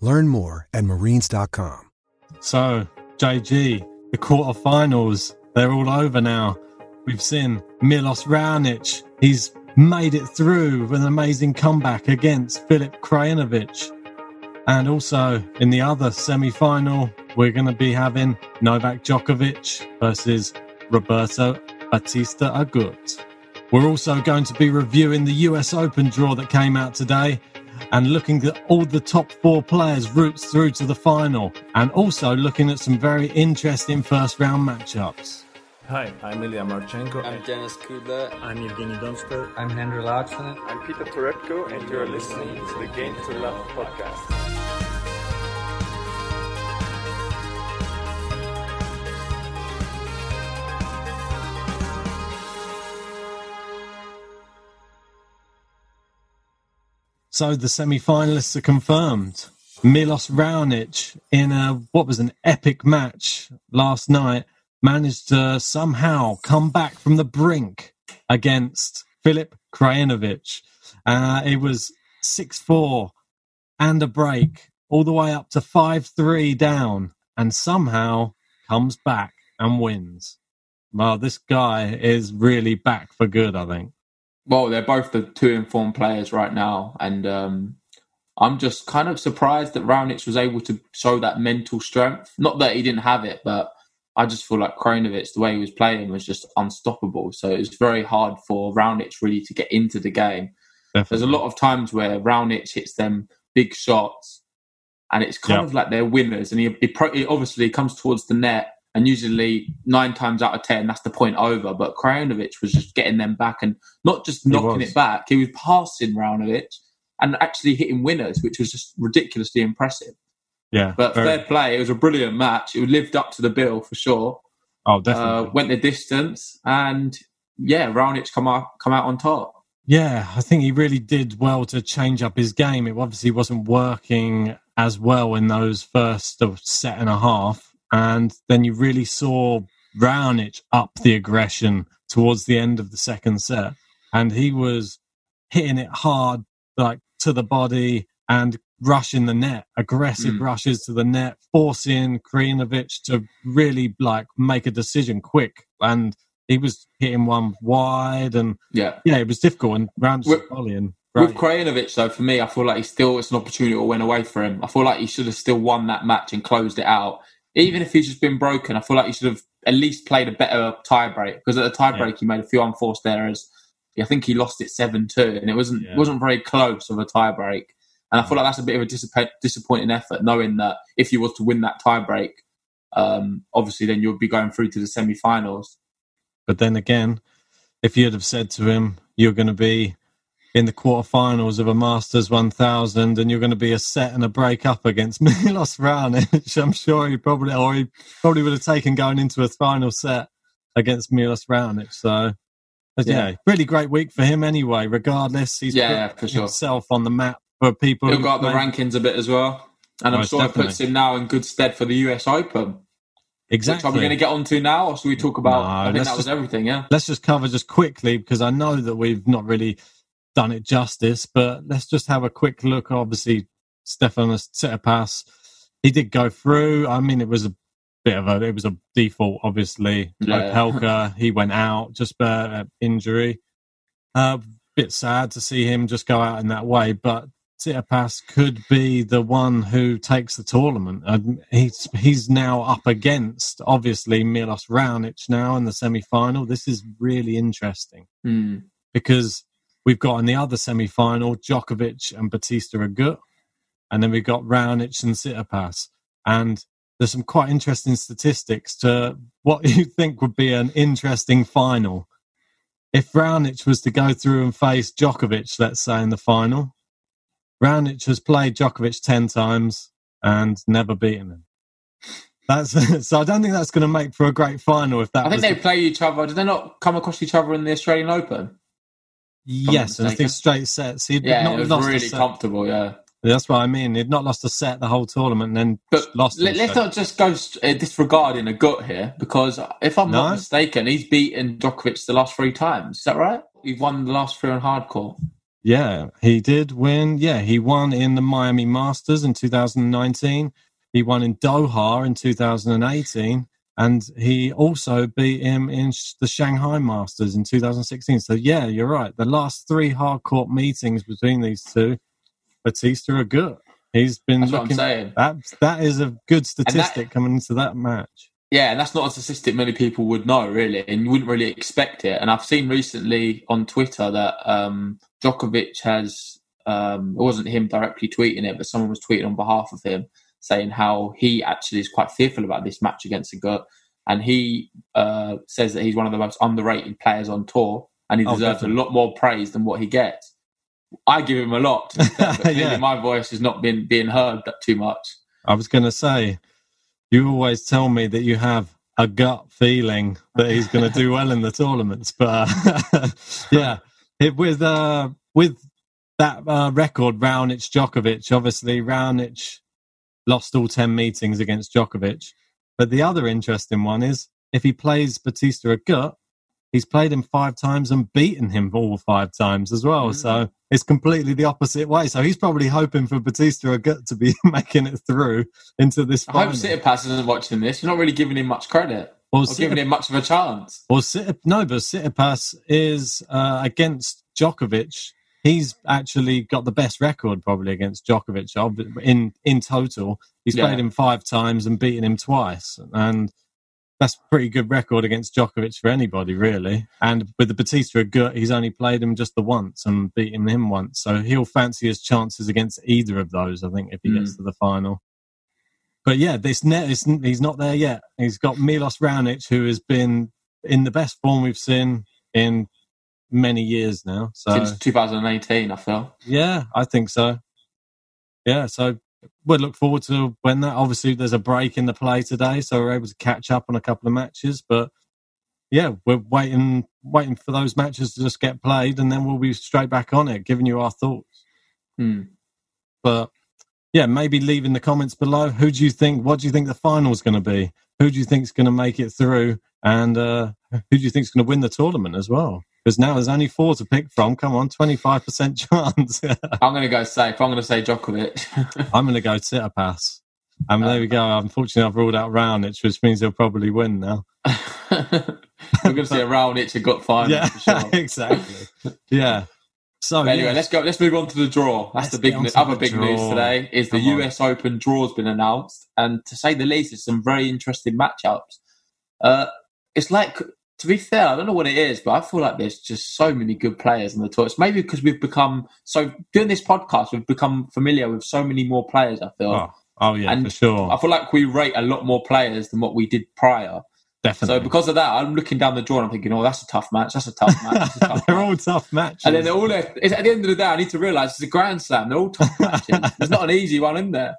Learn more at marines.com. So, JG, the quarterfinals, they're all over now. We've seen Milos Raonic. He's made it through with an amazing comeback against Filip Krajinovic. And also in the other semi final, we're going to be having Novak Djokovic versus Roberto Bautista Agut. We're also going to be reviewing the US Open draw that came out today and looking at all the top four players' routes through to the final, and also looking at some very interesting first round matchups. Hi, I'm Ilya Marchenko. I'm Dennis Kudla. I'm Evgeny Donskoy. I'm Henry Laaksonen. I'm Peter Torebko, and you're listening to the Game to Love podcast. So the semi-finalists are confirmed. Milos Raonic in a what was an epic match last night managed to somehow come back from the brink against Filip Krajinovic. Uh, it was 6-4 and a break all the way up to 5-3 down and somehow comes back and wins. Well, this guy is really back for good, I think well, they're both the two informed players right now, and um, I'm just kind of surprised that Raonic was able to show that mental strength. Not that he didn't have it, but I just feel like Krajinovic, the way he was playing, was just unstoppable. So it was very hard for Raonic really to get into the game. Definitely. There's a lot of times where Raonic hits them big shots, and it's kind yep. of like they're winners, and he, he, pro- he obviously comes towards the net and usually nine times out of ten, that's the point over. But Krajinovic was just getting them back and not just knocking it back, he was passing Raonic and actually hitting winners, which was just ridiculously impressive. Yeah. But very... fair play, it was a brilliant match. It lived up to the bill for sure. Oh, definitely. Uh, went the distance and yeah, Raonic come out come out on top. Yeah, I think he really did well to change up his game. It obviously wasn't working as well in those first set and a half and then you really saw Raonic up the aggression towards the end of the second set. And he was hitting it hard, like to the body and rushing the net, aggressive mm. rushes to the net, forcing Krajinovic to really like make a decision quick. And he was hitting one wide and yeah, yeah, it was difficult. And Raonic was volleying. With Krajinovic, though, for me, I feel like he still it's an opportunity that went away for him. I feel like he should have still won that match and closed it out even if he's just been broken, I feel like he should have at least played a better tiebreak because at the tiebreak yeah. he made a few unforced errors. I think he lost it seven two, and it wasn't yeah. wasn't very close of a tiebreak. And I feel like that's a bit of a disappointing effort, knowing that if you was to win that tiebreak, um, obviously then you'll be going through to the semi-finals. But then again, if you'd have said to him, "You're going to be in the quarterfinals of a Masters 1000 and you're going to be a set and a break up against Milos Raonic, I'm sure he probably, or he probably would have taken going into a final set against Milos Raonic. So, yeah. yeah. really great week for him anyway. Regardless, he's yeah, put sure. himself on the map for people. He'll got the rankings a bit as well, and I'm sure it puts him now in good stead for the US Open. Exactly. Which are we going to get onto now, or should we talk about? No, I think that was everything. Yeah. let's just cover just quickly because I know that we've not really done it justice, but let's just have a quick look. Obviously, Stefanos Tsitsipas, he did go through. I mean, it was a bit of a, it was a default, obviously. Yeah. Opelka, he went out just for uh, injury. Uh, bit sad to see him just go out in that way, but Tsitsipas could be the one who takes the tournament. Um, he's he's now up against obviously Milos Raonic now in the semi final. This is really interesting Hmm. because we've got in the other semi final Djokovic and Bautista Agut, and then we've got Raonic and Tsitsipas. And there's some quite interesting statistics to what you think would be an interesting final. If Raonic was to go through and face Djokovic, let's say in the final, Raonic has played Djokovic 10 times and never beaten him. That's so I don't think that's going to make for a great final if that I think they the- play each other. Did they not come across each other in the Australian Open? Yes, and I think straight sets. He'd Yeah, not it was lost really comfortable. Yeah. That's what I mean. He'd not lost a set the whole tournament and then But lost. let, us not just go uh, disregarding a gut here, because if I'm No. not mistaken, he's beaten Djokovic the last three times. Is that right? He's won the last three on hardcore. Yeah, he did win. Yeah, he won in the Miami Masters in 2019. He won in Doha in 2018. And he also beat him in the Shanghai Masters in 2016. So, yeah, you're right. The last three hard court meetings between these two, Bautista Agut. He's been That's what I'm looking. saying. That, that is a good statistic coming into that match. Yeah, and that's not a statistic many people would know, really, and you wouldn't really expect it. And I've seen recently on Twitter that um, Djokovic has, um, it wasn't him directly tweeting it, but someone was tweeting on behalf of him saying how he actually is quite fearful about this match against Agut. And he uh, says that he's one of the most underrated players on tour and he Oh, deserves definitely. a lot more praise than what he gets. I give him a lot, fair, but clearly Yeah. my voice has not been being heard that too much. I was going to say, you always tell me that you have a gut feeling that he's going to do well in the tournaments, but uh, yeah, it, with uh, with that uh, record, Raonic Djokovic, obviously Raonic lost all ten meetings against Djokovic, but the other interesting one is if he plays Bautista Agut, he's played him five times and beaten him all five times as well. Mhm. So it's completely the opposite way. So he's probably hoping for Bautista Agut to be making it through into this I hope Tsitsipas isn't watching this. You're not really giving him much credit Well, or giving him much of a chance. well, Tsitsipas- no, but Tsitsipas is uh, against Djokovic. He's actually got the best record probably against Djokovic in in total. He's Yeah. played him five times and beaten him twice, and that's a pretty good record against Djokovic for anybody, really. And with the Bautista he's only played him just the once and beaten him once, so he'll fancy his chances against either of those. I think if he gets hmm. to the final. But yeah, this net is he's not there yet. He's got Milos Raonic, who has been in the best form we've seen in many years now. So Since 2018, I feel. yeah, I think so. Yeah, so we'll look forward to when that. Obviously, there's a break in the play today, so we're able to catch up on a couple of matches. But yeah, we're waiting, waiting for those matches to just get played, and then we'll be straight back on it, giving you our thoughts. Hmm. But yeah, maybe leave in the comments below. Who do you think? What do you think the final's going to be? Who do you think's going to make it through? And uh, who do you think's going to win the tournament as well? Because now there's only four to pick from. Come on, twenty five percent chance. I'm going to go safe. I'm going to say Djokovic. I'm going to go Tsitsipas. And there we go. Unfortunately, I've ruled out Raonic, which means he'll probably win now. We're going to see a Raonic Agut final yeah, for sure. exactly. Yeah. So But anyway, yeah. let's go. Let's move on to the draw. That's Let's the big, get on ne- to other the big news today. Is the Come on. US Open draw's been announced, and to say the least, it's some very interesting matchups. Uh, it's like, to be fair, I don't know what it is, but I feel like there's just so many good players in the tour. It's maybe because we've become so doing this podcast, we've become familiar with so many more players. I feel. oh, oh yeah, and for sure. I feel like we rate a lot more players than what we did prior. Definitely. So because of that, I'm looking down the draw and I'm thinking, oh, that's a tough match. That's a tough match. A tough They're match. all tough matches. And then they're all it's, at the end of the day, I need to realise it's a grand slam. They're all tough matches. There's not an easy one in there.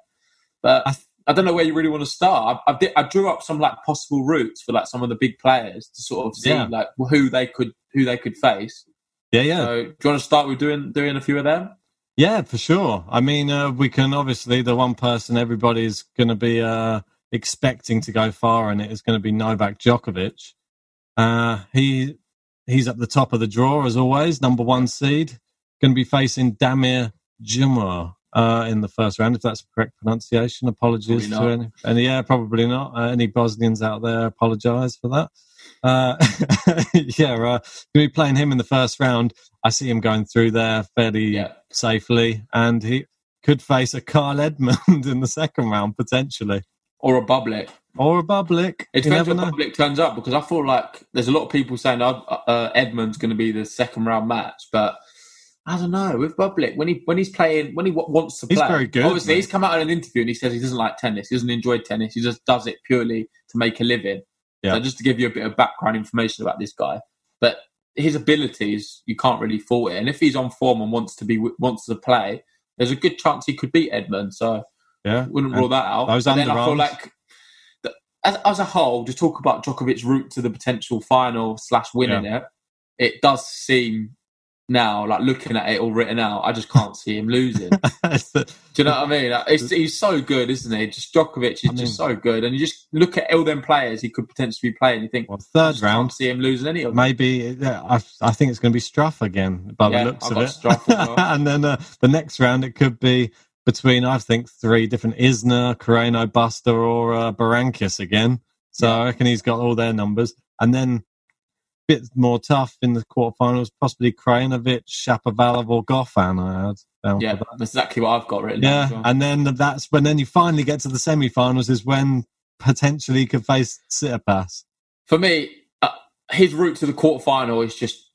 But I I, don't know where you really want to start. I, I, did, I drew up some like possible routes for like some of the big players to sort of see Yeah. like who they could who they could face. yeah, yeah. So do you want to start with doing doing a few of them? Yeah, for sure. I mean, uh, we can obviously the one person everybody's going to be uh, expecting to go far and it is going to be Novak Djokovic. Uh, he he's at the top of the draw as always, number one seed. Going to be facing Damir Dzumhur uh, in the first round, if that's correct pronunciation. Apologies to any, any, yeah, probably not. Uh, any Bosnians out there, apologise for that. Uh, yeah, uh, going to be playing him in the first round. I see him going through there fairly yeah. safely, and he could face a Kyle Edmund in the second round potentially, or a Bublik, or a Bublik. It depends when Bublik turns up because I feel like there's a lot of people saying uh, uh Edmund's going to be the second round match, but I don't know with Bublik when he when he's playing when he w- wants to play. He's very good. Obviously, he's come out in an interview and he says he doesn't like tennis. He doesn't enjoy tennis. He just does it purely to make a living. Yeah. So just to give you a bit of background information about this guy, but his abilities you can't really fault it. And if he's on form and wants to be wants to play, there's a good chance he could beat Edmund. So yeah, wouldn't rule that out. Those then I feel like as, as, a whole, to talk about Djokovic's route to the potential final slash winning yeah. it, it does seem now, like looking at it all written out, I just can't see him losing. Do you know what I mean? It's, he's so good, isn't he? Just Djokovic is I mean, just so good, and you just look at all them players he could potentially be playing. You think, well, third round, see him losing any of them. Maybe yeah, I, I think it's going to be Struff again by yeah, the looks I've of it. Well. and then uh, the next round, it could be between I think three different Isner, Carreno, Busta, or uh, Berankis again. So yeah. I reckon he's got all their numbers, and then bit more tough in the quarterfinals, possibly Krajinovic, Shapovalov, or Goffin. I had. Yeah, that. that's exactly what I've got written. Yeah, well. and then that's when then you finally get to the semi-finals is when potentially you could face Tsitsipas. For me, uh, his route to the quarterfinal is just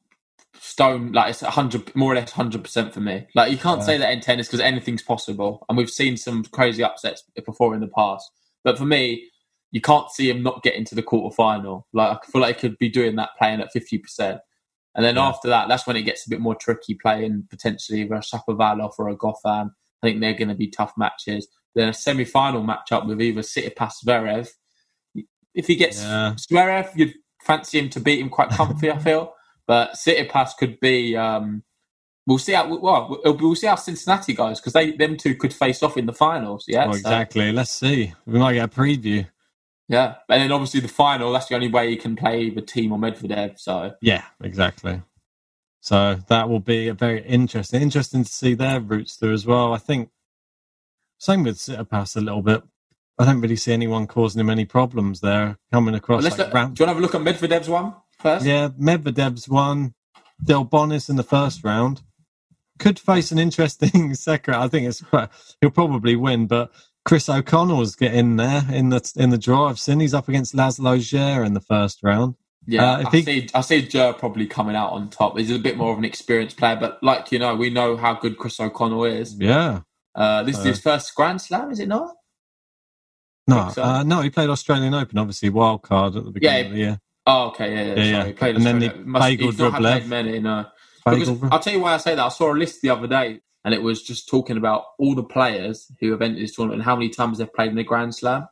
stone like it's hundred more or less hundred percent for me. Like you can't yeah. say that in tennis because anything's possible, and we've seen some crazy upsets before in the past. But for me, you can't see him not getting to the quarterfinal. Like I feel like he could be doing that playing at fifty percent. And then yeah. after that, that's when it gets a bit more tricky playing potentially either a Shapovalov or a Goffin. I think they're going to be tough matches. Then a semi-final matchup with either Tsitsipas Zverev. If he gets yeah. Zverev, you'd fancy him to beat him quite comfy. I feel, but Tsitsipas could be. Um, we'll see how well we'll see how Cincinnati goes because they them two could face off in the finals. Yeah, well, exactly. So. Let's see. We might get a preview. Yeah, and then obviously the final. That's the only way he can play the Thiem or Medvedev. So yeah, exactly. So that will be a very interesting, interesting to see their routes through as well. I think same with Tsitsipas a little bit. I don't really see anyone causing him any problems there coming across. Like, look, do you want to have a look at Medvedev's one first? Yeah, Medvedev's one. Delbonis in the first round could face an interesting second. I think it's quite, he'll probably win, but Chris O'Connell's getting there in the in the draw. I've seen he's up against Laslo Djere in the first round. Yeah, uh, I he... see. I see Djere probably coming out on top. He's a bit more of an experienced player, but like you know, we know how good Chris O'Connell is. Yeah. Uh, this uh, is his first Grand Slam, is it not? No, so. uh, no. He played Australian Open, obviously wild card at the beginning yeah, of the year. Oh, okay, yeah, yeah. yeah, yeah. He played and Australia. then he Must, he's not had many, no. Because, I'll tell you why I say that. I saw a list the other day and it was just talking about all the players who have entered this tournament and how many times they've played in the Grand Slam.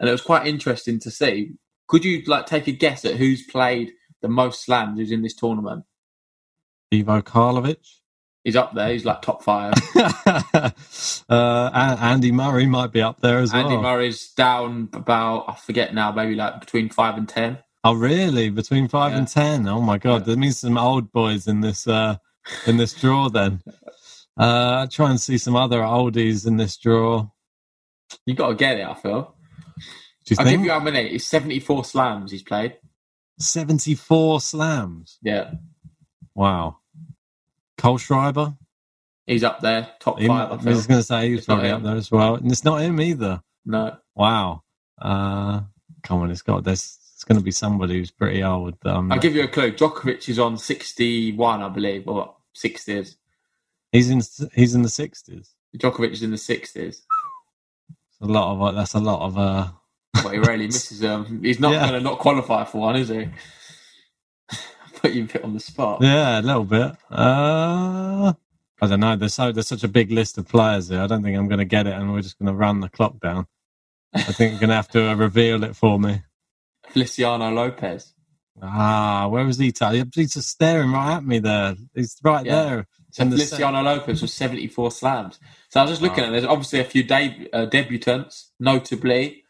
And it was quite interesting to see. Could you like take a guess at who's played the most slams who's in this tournament? Ivo Karlovic. He's up there. He's like top five. uh, Andy Murray might be up there as Andy well. Andy Murray's down about I forget now, maybe like between five and ten. Oh, really? Between five yeah. and ten? Oh my god! Yeah. That means some old boys in this uh, in this draw. Then uh, try and see some other oldies in this draw. You got to get it, I feel. I'll think? give you how many. It's 74 slams he's played. 74 slams? Yeah. Wow. Kohlschreiber. He's up there, top he, five. I, I was going to say he's probably up there as well. And it's not him either. No. Wow. Uh, come on, it's got this. It's going to be somebody who's pretty old. Um, I'll give you a clue. Djokovic is on 61, I believe, or 60s. He's in he's in the sixties. Djokovic is in the sixties. A lot of that's a lot of uh. Well, he rarely misses them. Um, he's not yeah. going to not qualify for one, is he? Put you a bit on the spot. Yeah, a little bit. Uh, I don't know. There's so there's such a big list of players here. I don't think I'm going to get it, and we're just going to run the clock down. I think you're going to have to uh, reveal it for me. Feliciano Lopez. Ah, where was he? He's just staring right at me there. He's right yeah. there. So Feliciano Lopez was 74 slams. So I was just looking wow. at there's obviously a few deb- uh, debutants, notably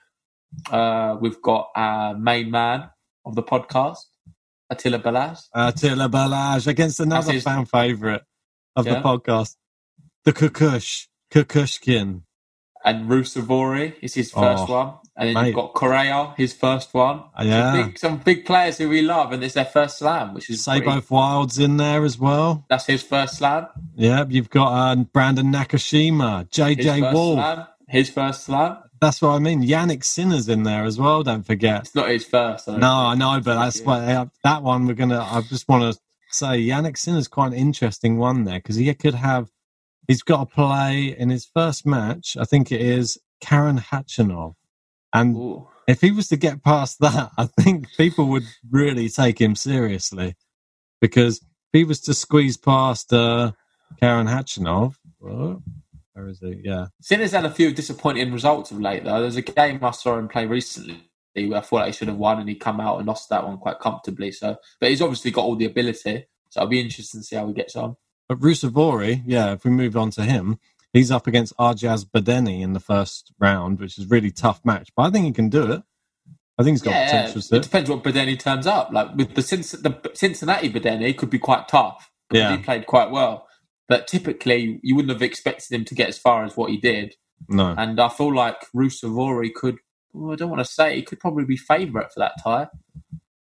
Uh, we've got our main man of the podcast, Attila Balazs. Attila Balazs against another his- fan favourite of the podcast, the Kukush, Kukushkin. And Ruusuvuori is his first Oh, one. And then mate. you've got Correa, his first one. Yeah. Some big, some big players who we love, and it's their first slam, which is Say both wilds in there as well. That's his first slam. Yeah, you've got uh, Brandon Nakashima, JJ Wolf. Slam. His first slam. That's what I mean. Jannik Sinner's in there as well. Don't forget. It's not his first. I No. I know, but that's Yeah. why that one we're gonna. I just want to say Jannik Sinner's quite an interesting one there because he could have. He's got to play in his first match. I think it is Karen Khachanov, and Ooh. if he was to get past that, I think people would really take him seriously because if he was to squeeze past uh, Karen Khachanov, oh, where is he? Yeah, Sinner's had a few disappointing results of late, though. There's a game I saw him play recently where I thought he should have won, and he come out and lost that one quite comfortably. So, but he's obviously got all the ability. So I'll be interested to see how he gets on. but Ruusuvuori, yeah. If we move on to him, he's up against Aljaz Bedene in the first round, which is a really tough match. But I think he can do it. I think he's got yeah, potential it to. depends what Bedene turns up. Like with the, the Cincinnati Bedene could be quite tough Yeah. he played quite well. But typically, you wouldn't have expected him to get as far as what he did. No, And I feel like Ruusuvuori could. Well, I don't want to say he could probably be favourite for that tie.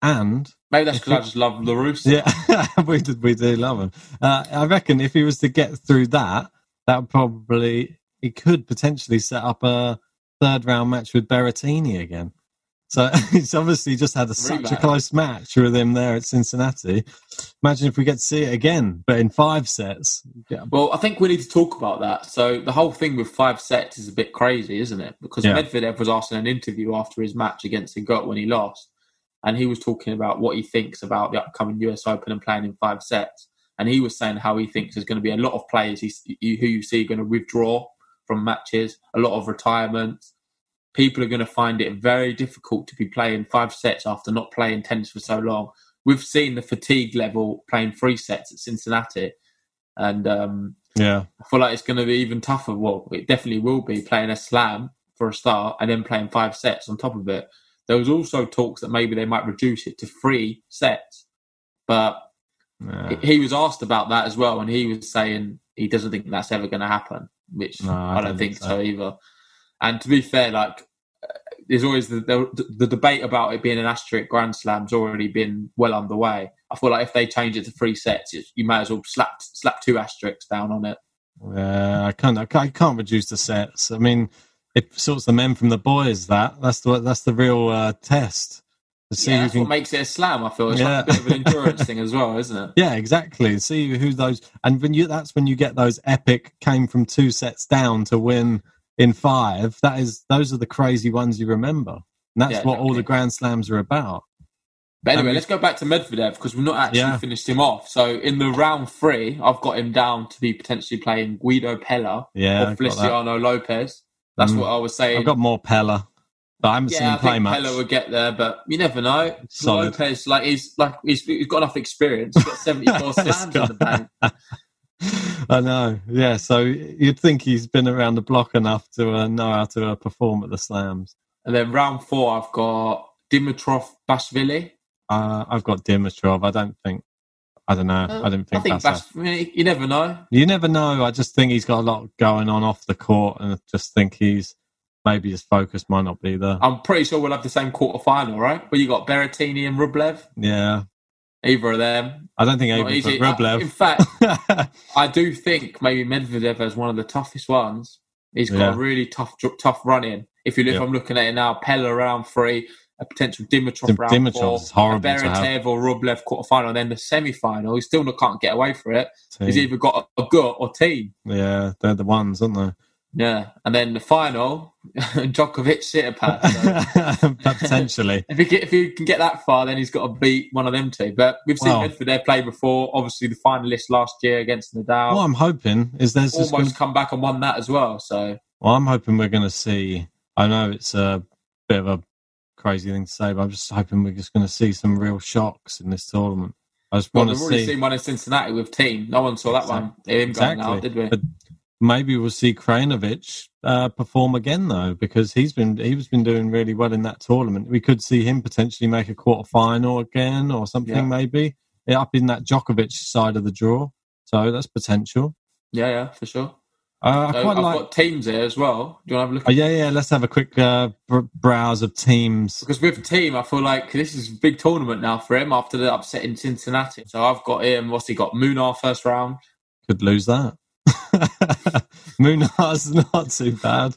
and Maybe that's because I just love Larusa. Yeah, we do, we do love him. Uh, I reckon if he was to get through that, that would probably he could potentially set up a third round match with Berrettini again. So he's obviously just had a, such a close match with him there at Cincinnati. Imagine if we get to see it again, but in five sets. Yeah, Well, I think we need to talk about that. So the whole thing with five sets is a bit crazy, isn't it? Because Yeah. Medvedev was asked in an interview after his match against Agut when he lost, and he was talking about what he thinks about the upcoming US Open and playing in five sets. And he was saying how he thinks there's going to be a lot of players you- who you see going to withdraw from matches, a lot of retirements. People are going to find it very difficult to be playing five sets after not playing tennis for so long. We've seen the fatigue level playing three sets at Cincinnati, and um, yeah, I feel like it's going to be even tougher. Well, it definitely will be playing a slam for a start and then playing five sets on top of it. There was also talks that maybe they might reduce it to three sets, but yeah. he was asked about that as well, and he was saying he doesn't think that's ever going to happen, which No, I I, don't think think so. so. either. And to be fair, like uh, there's always the, the the debate about it being an asterisk Grand Slam's already been well underway. I feel like if they change it to three sets, it, you may as well slap slap two asterisks down on it. Yeah, I can't. I can't, I can't reduce the sets. I mean, it sorts the men from the boys. That that's the that's the real uh, test. See yeah, that's can what makes it a slam. I feel it's Yeah. like a bit of an endurance thing as well, isn't it? Yeah, exactly. See who those, and when you that's when you get those epic came from two sets down to win in five. That is, those are the crazy ones you remember, and that's Yeah, what all the. Grand Slams are about. But anyway, let's go back to Medvedev because we've not actually Yeah. finished him off. So in the round three, I've got him down to be potentially playing Guido Pella Yeah, or. Feliciano Lopez. That's Mm. what I was saying. I've got more Pella, but I haven't seen yeah, I play think much. Pella would get there, but you never know. Solid. Lopez, like he's like he's, he's got enough experience. He's got seventy four This slams in the bank. I know. Yeah, so you'd think he's been around the block enough to uh, know how to uh, perform at the slams. And then round four, I've got Dimitrov Bashvili. Uh, I've got Dimitrov. I don't think. I don't know. I don't think, I think Bash- you never know. You never know. I just think he's got a lot going on off the court, and I just think he's maybe his focus might not be there. I'm pretty sure we'll have the same quarter final, right? Where you got Berrettini and Rublev. Yeah, Either of them. I don't think easy. for Uh, Rublev. in fact, I do think maybe Medvedev has one of the toughest ones. He's got Yeah. a really tough, tough run in. If you look, Yeah. I'm looking at it now. Pella round three, a potential Dimitrov Dim- round Dimitrov four, is a or Rublev quarter final, and then the semi final. He still can't get away for it. He's either got a, Agut or Thiem. yeah, they're the ones, aren't they? Yeah, and then the final, Djokovic Tsitsipas. So potentially. if he get, if he can get that far, then he's got to beat one of them two. But we've seen Wow. Medvedev play before. Obviously, the finalist last year against Nadal. What I'm hoping is there's almost gonna, come back and won that as well. So well, I'm hoping we're going to see. I know it's a bit of a crazy thing to say, but I'm just hoping we're just going to see some real shocks in this tournament. I just well, want we've to already seen one in Cincinnati with Thiem. No one saw that one. Him going out, did we? But maybe we'll see Krajinovic uh, perform again though, because he's been he's been doing really well in that tournament. We could see him potentially make a quarter final again or something, Yeah. maybe Yeah, up in that Djokovic side of the draw. So that's potential. Yeah, yeah, for sure. Uh, I So quite I've like. got Thiem's here as well. Do you want to have a look? Oh, yeah, yeah. Let's have a quick uh, br- browse of Thiem's. Because with Thiem, I feel like this is a big tournament now for him after the upset in Cincinnati. So I've got him. What's he got? Munar first round. Could lose that. Munar's not too bad.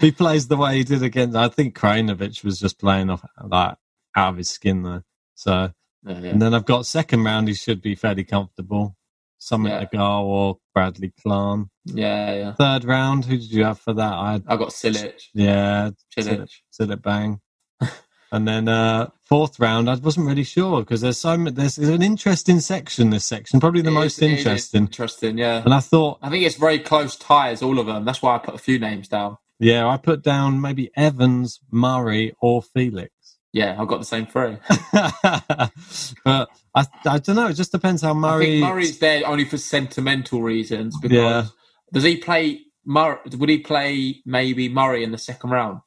He plays the way he did against. I think Krajinovic was just playing off like out of his skin though. So Yeah, yeah. and then I've got second round. He should be fairly comfortable. Summit Yeah. Nagar or Bradley Klahn. yeah, yeah. Third round. Who did you have for that? I I got Cilic, yeah, Cilic. Sillet Bang. and then uh, fourth round, I wasn't really sure because there's so. There's, there's an interesting section. This section, probably the It most is- interesting. Interesting, yeah. And I thought, I think it's very close ties, all of them. That's why I put a few names down. yeah, I put down maybe Evans, Murray, or Felix. Yeah, I've got the same three. but I, I don't know. It just depends how I Murray. think Murray's there only for sentimental reasons. Because Yeah. does he play Murray? Would he play maybe Murray in the second round?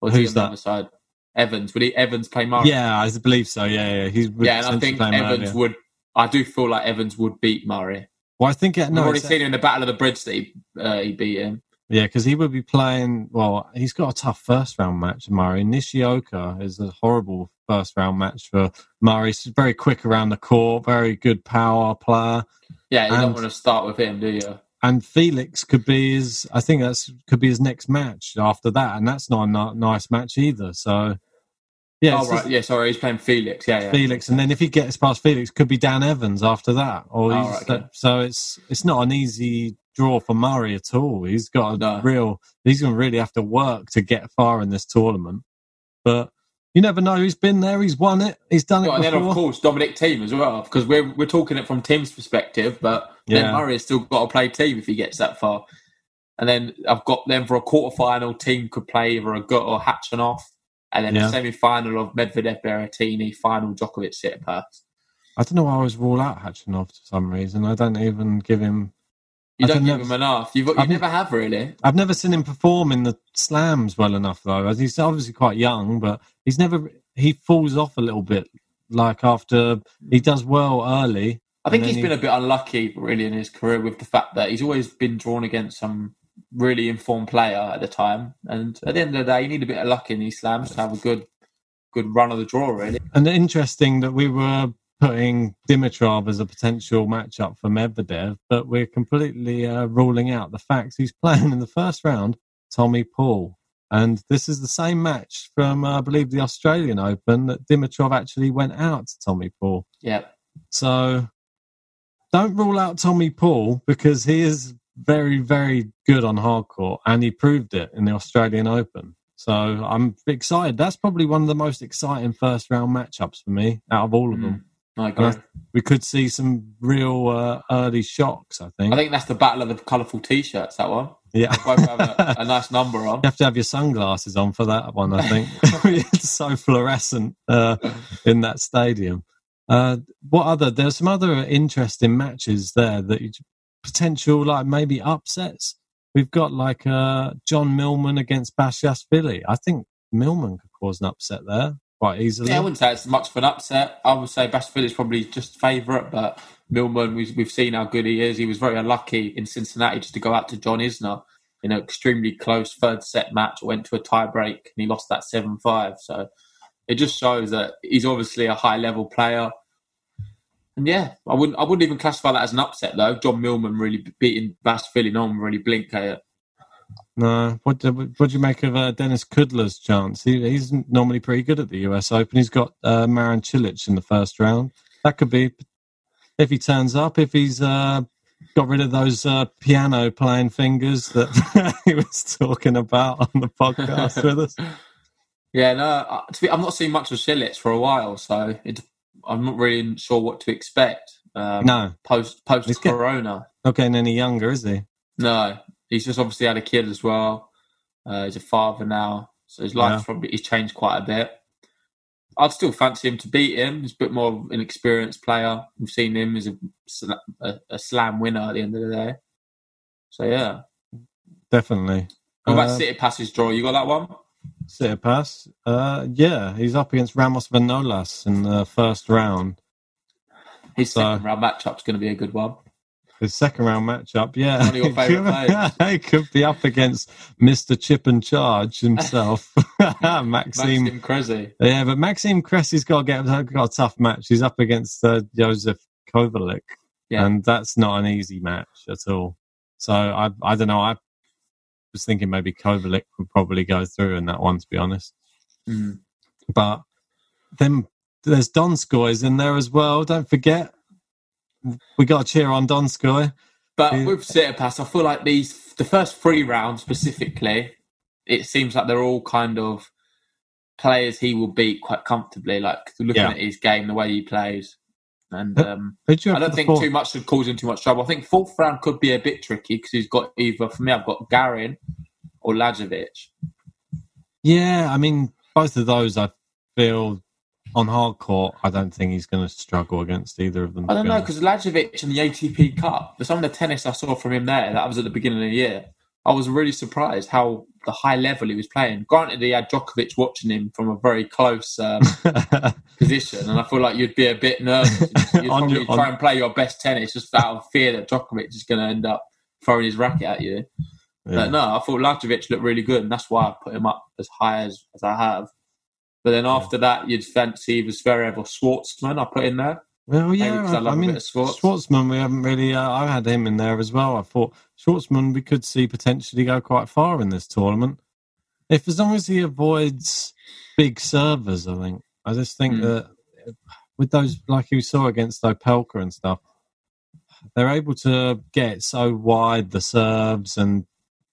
Or is he Who's on the that? other side? Evans. Would he Evans play Murray? Yeah, I believe so. Yeah, yeah. He's yeah, and I think Evans would. I do feel like Evans would beat Murray. Well, I think it, We've already seen him in the Battle of the Bridge that he, uh, he beat him. Yeah, because he would be playing. Well, he's got a tough first round match. Murray Nishioka is a horrible first round match for Murray. He's very quick around the court, very good power player. Yeah, you And- don't want to start with him, do you? And Felix could be his. I think that's could be his next match after that, and that's not a nice match either. So, yeah, oh right, just yeah. Sorry, he's playing Felix. Yeah, yeah. Felix, and then if he gets past Felix, could be Dan Evans after that. Or Oh, he's, right, okay. so it's it's not an easy draw for Murray at all. He's got a No. real. He's going to really have to work to get far in this tournament. But you never know. He's been there. He's won it. He's done it Well, and then of course Dominic Thiem as well, because we're we're talking it from Thiem's perspective, but then Murray has still got to play Thiem if he gets that far. And then I've got them for a quarter final. Team could play either Agut or Khachanov, and then Yeah. a semi final of Medvedev Berrettini, final Djokovic Tsitsipas. I don't know why I always rule out Khachanov for some reason. I don't even give him. You I don't give him enough. You've, you I've- never have really. I've never seen him perform in the slams well enough though. He's obviously quite young, but he's never. He falls off a little bit. Like after he does well early, I think he's then been a bit unlucky, really, in his career with the fact that he's always been drawn against some really informed player at the time. And at the end of the day, you need a bit of luck in these slams to have a good, good run of the draw, really. And interesting that we were putting Dimitrov as a potential matchup for Medvedev, but we're completely uh, ruling out the fact he's playing in the first round, Tommy Paul. And this is the same match from, uh, I believe, the Australian Open that Dimitrov actually went out to Tommy Paul. Yeah, So don't rule out Tommy Paul because he is very, very good on hardcourt and he proved it in the Australian Open. So I'm excited. That's probably one of the most exciting first round matchups for me out of all of them. I agree. And we could see some real uh, early shocks, I think. I think that's the battle of the colourful t-shirts. That one. yeah. Both have a, a nice number on. You have to have your sunglasses on for that one, I think. it's so fluorescent uh, in that stadium. Uh, what other? There's some other interesting matches there that you, potential like maybe upsets. We've got like uh, John Millman against Bashashvili. I think Millman could cause an upset there quite easily. Yeah, I wouldn't say it's much of an upset. I would say Bashville is probably just favourite, but Millman, we've, we've seen how good he is. He was very unlucky in Cincinnati just to go out to John Isner in an extremely close third set match. Went to a tie break and he lost that 7 5. So it just shows that he's obviously a high level player. And yeah, I wouldn't I wouldn't even classify that as an upset though. John Millman really beating Bashvili, no one really blink it. No, what do, what do you make of uh, Dennis Kudla's chance? He, he's normally pretty good at the US Open. He's got uh, Marin Cilic in the first round. That could be if he turns up. If he's uh, got rid of those uh, piano playing fingers that he was talking about on the podcast with us. Yeah, no, to be, I've not seen much of Shillits for a while, so it, I'm not really sure what to expect. Um, No, post post Corona. not getting any younger, is he? No, he's just obviously had a kid as well. Uh, he's a father now, so his life's Yeah. probably he's changed quite a bit. I'd still fancy him to beat him. He's a bit more of an experienced player. We've seen him as a, a, a slam winner at the end of the day. So yeah. Definitely. What about Uh, Tsitsipas's draw? You got that one? Tsitsipas, uh, yeah, he's up against Ramos Vinolas in the first round. His so- second round matchup's going to be a good one. His second round matchup, yeah. One of your favourite players. he could be up against Mr. Chip and Charge himself, Maxime. Maxim Krezi. Yeah, but Maxime Cressy's got to get got a tough match. He's up against uh, Jozef Kovalik, Yeah. and that's not an easy match at all. So I I don't know. I was thinking maybe Kovalik would probably go through in that one, to be honest. Mm. But then there's Donskoy's in there as well. Don't forget, we got to cheer on Donskoy. But Yeah. with Tsitsipas, I feel like these the first three rounds specifically, it seems like they're all kind of players he will beat quite comfortably. Like looking Yeah. at his game, the way he plays, and um, I don't think fourth? too much should cause him too much trouble. I think fourth round could be a bit tricky because he's got either for me, I've got Garin or Lajovic. Yeah, I mean, both of those I feel on hard court. I don't think he's going to struggle against either of them. I don't know because Lajovic and the ATP Cup, some of the tennis I saw from him there, that was at the beginning of the year. I was really surprised how the high level he was playing. Granted, he had Djokovic watching him from a very close um, position, and I feel like you'd be a bit nervous. You'd probably your- try and play your best tennis just out of fear that Djokovic is going to end up throwing his racket at you. Yeah. But no, I thought Lajovic looked really good, and that's why I put him up as high as, as I have. But then after that, you'd fancy either Zverev or Schwartzman. I put in there. Well, yeah, I I, mean, Schwartz. Schwartzman, we haven't really. Uh, I had him in there as well. I thought Schwartzman, we could see potentially go quite far in this tournament, if as long as he avoids big servers. I think. I just think Hmm. that with those, like you saw against Opelka and stuff, they're able to get so wide the serves, and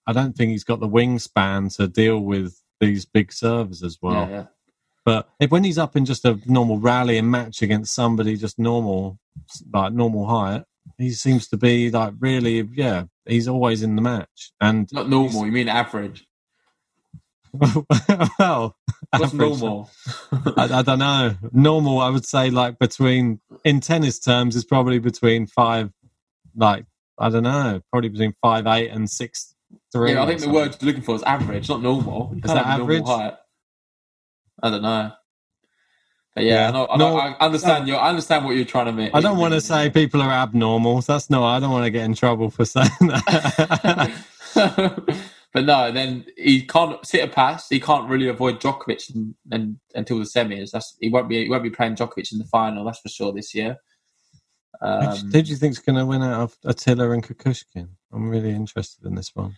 I don't think he's got the wingspan to deal with these big servers as well. yeah, yeah. But if when he's up in just a normal rally and match against somebody just normal, like normal height, he seems to be like really, yeah, he's always in the match. And Not normal, you mean average. well, What's average- normal? I, I don't know. Normal, I would say, like between in tennis terms, is probably between five, like I don't know, probably between five eight and six three. yeah, I think the word you're looking for is average, not normal. You Is that average? I don't know. But yeah, Yeah. I, know, I, No, I understand. You, I understand what you're trying to make. I don't want to say people are abnormal. That's no. I don't want to get in trouble for saying that. but no, then he can't sit a pass. He can't really avoid Djokovic and, and, until the semis. That's he won't be he won't be playing Djokovic in the final. That's for sure this year. Um, Who do you think's going to win out of Attila and Kukushkin? I'm really interested in this one.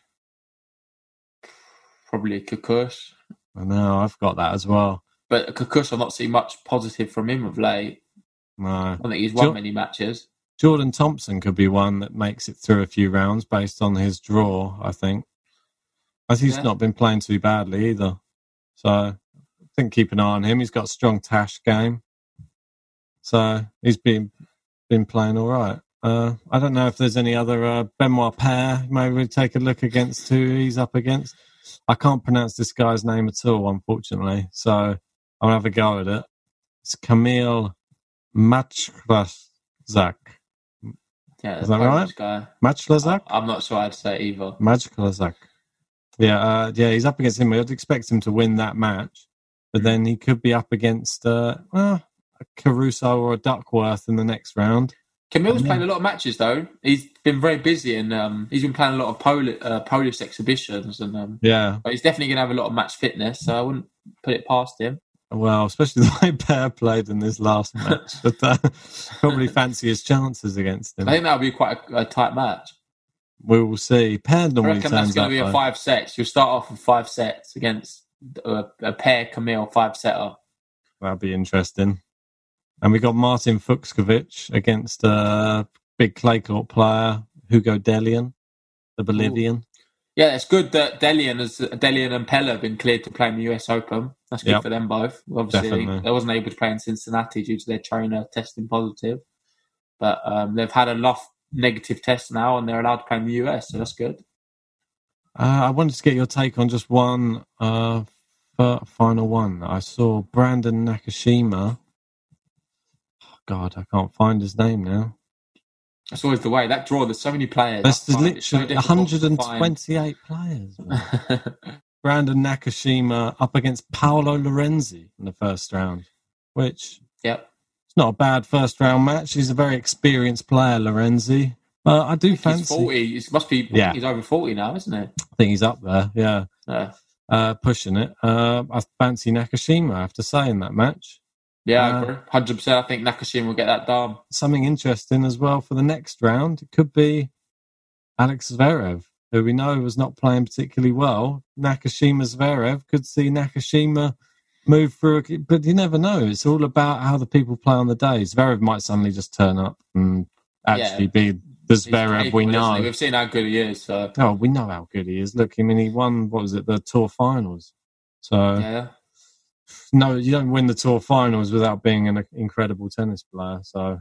probably Kukush, I know I've got that as well. but Kukush I've not seen much positive from him of late. No, I don't think he's won many matches. Jordan Thompson could be one that makes it through a few rounds based on his draw. I think. Think he's Yeah. not been playing too badly either. So I think keep an eye on him. He's got a strong Tash game, so he's been been playing all right. Uh, I don't know if there's any other uh, Benoit Paire. Maybe we take a look against who he's up against. I can't pronounce this guy's name at all, unfortunately. So I'll have a go at it. It's Kamil Majchrzak. Yeah, Is that Polish right? guy. Majchrzak? I'm not sure I'd say either. Majchrzak. Yeah, uh, yeah, he's up against him. I'd expect him to win that match, but then he could be up against uh, a Caruso or a Duckworth in the next round. Kamil's Yeah. played a lot of matches though. He's been very busy and um, he's been playing a lot of Poli- uh, Polish exhibitions, and um, Yeah, but he's definitely going to have a lot of match fitness. So I wouldn't put it past him. well, especially the way Bear played in this last match, but uh, probably fancy his chances against him. I think that'll be quite a, a tight match. We will see. Paire I normally reckon that's going to be a five sets. You'll start off with five sets against a, a Paire Camille five setter. That'll be interesting. And we got Marton Fucsovics against a big clay court player, Hugo Dellien, the Bolivian. Yeah, it's good that Dellien, has, Dellien and Pella have been cleared to play in the US Open. That's good Yep. for them both. Obviously, Definitely. they wasn't able to play in Cincinnati due to their trainer testing positive. But um, they've had a enough negative tests now and they're allowed to play in the US, so that's good. Uh, I wanted to get your take on just one uh, final one. I saw Brandon Nakashima. God, I can't find his name now. That's always the way. That draw, there's so many players. That's I so literally 128 players. Brandon Nakashima up against Paolo Lorenzi in the first round, which yep. it's not a bad first round match. He's a very experienced player, Lorenzi. But I do He's fancy. 40. It must be, Yeah. he's over 40 now, isn't it? I think he's up there. Yeah, Yeah. uh, pushing it. Uh, I fancy Nakashima. I have to say in that match. Yeah, Uh, I agree. 100%. I think Nakashima will get that done. Something interesting as well for the next round. It could be Alex Zverev, who we know was not playing particularly well. Nakashima Zverev could see Nakashima move through, but you never know. It's all about how the people play on the day. Zverev might suddenly just turn up and actually be the Zverev capable, we know. We've seen how good he is. So, Oh, we know how good he is. Look, I mean, he won, what was it, the tour finals. So, yeah. No, you don't win the tour finals without being an incredible tennis player. So,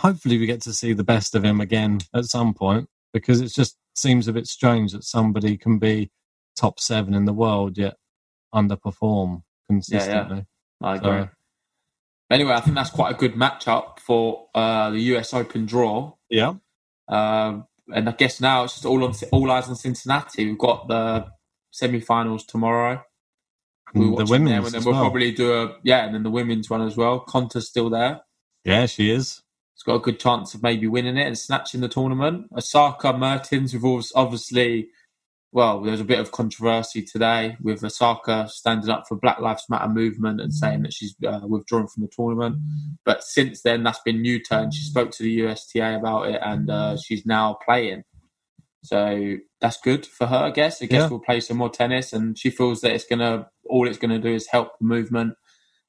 hopefully, we get to see the best of him again at some point because it just seems a bit strange that somebody can be top seven in the world yet underperform consistently. Yeah, yeah. I So- agree. Anyway, I think that's quite a good matchup for uh, the US Open draw. Yeah. Um, and I guess now it's just all on all eyes on Cincinnati. We've got the semi-finals tomorrow. We're And the watching them, women's and then as we'll well. probably do a yeah, and then the women's one as well. Konta's still there. Yeah, she is. He's got a good chance of maybe winning it and snatching the tournament. Osaka Mertens, we've always- obviously, well, there's a bit of controversy today with Osaka standing up for Black Lives Matter movement and saying that she's uh, withdrawn from the tournament. But since then, that's been new turn. She spoke to the USTA about it and uh, she's now playing. So that's good for her, I guess. I guess Yeah. we'll play some more tennis, and she feels that it's gonna all it's gonna do is help the movement.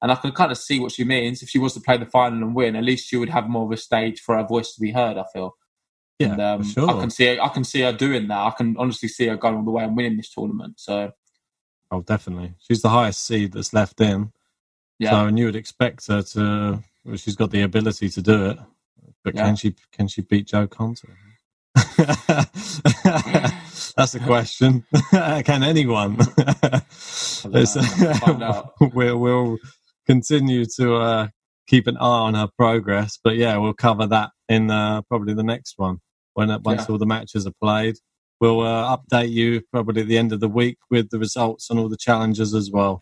And I can kind of see what she means. If she was to play the final and win, at least she would have more of a stage for her voice to be heard. I feel. Yeah, and, um, sure. I can see. I can see her doing that. I can honestly see her going all the way and winning this tournament. So Oh, definitely. She's the highest seed that's left in. yeah, So, and you would expect her to. Well, she's got the ability to do it, but Yeah. can she? Can she beat Jo Konta? That's a question. can anyone? Out. we'll, we'll continue to uh, keep an eye on her progress, but yeah, we'll cover that in uh, probably the next one when uh, once Yeah. all the matches are played. We'll uh, update you probably at the end of the week with the results and all the challenges as well.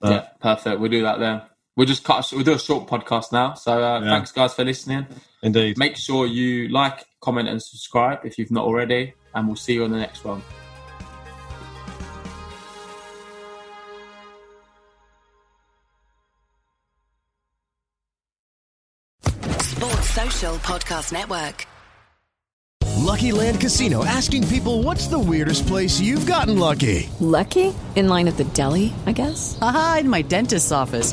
But- yeah, perfect. We'll do that then. We'll just cut. We'll do a short podcast now. So uh, Yeah. thanks, guys, for listening. Indeed. Make sure you like, comment, and subscribe if you've not already. And we'll see you on the next one. Sports Social Podcast Network. Lucky Land Casino asking people what's the weirdest place you've gotten lucky? Lucky? In line at the deli, I guess? Aha, in my dentist's office.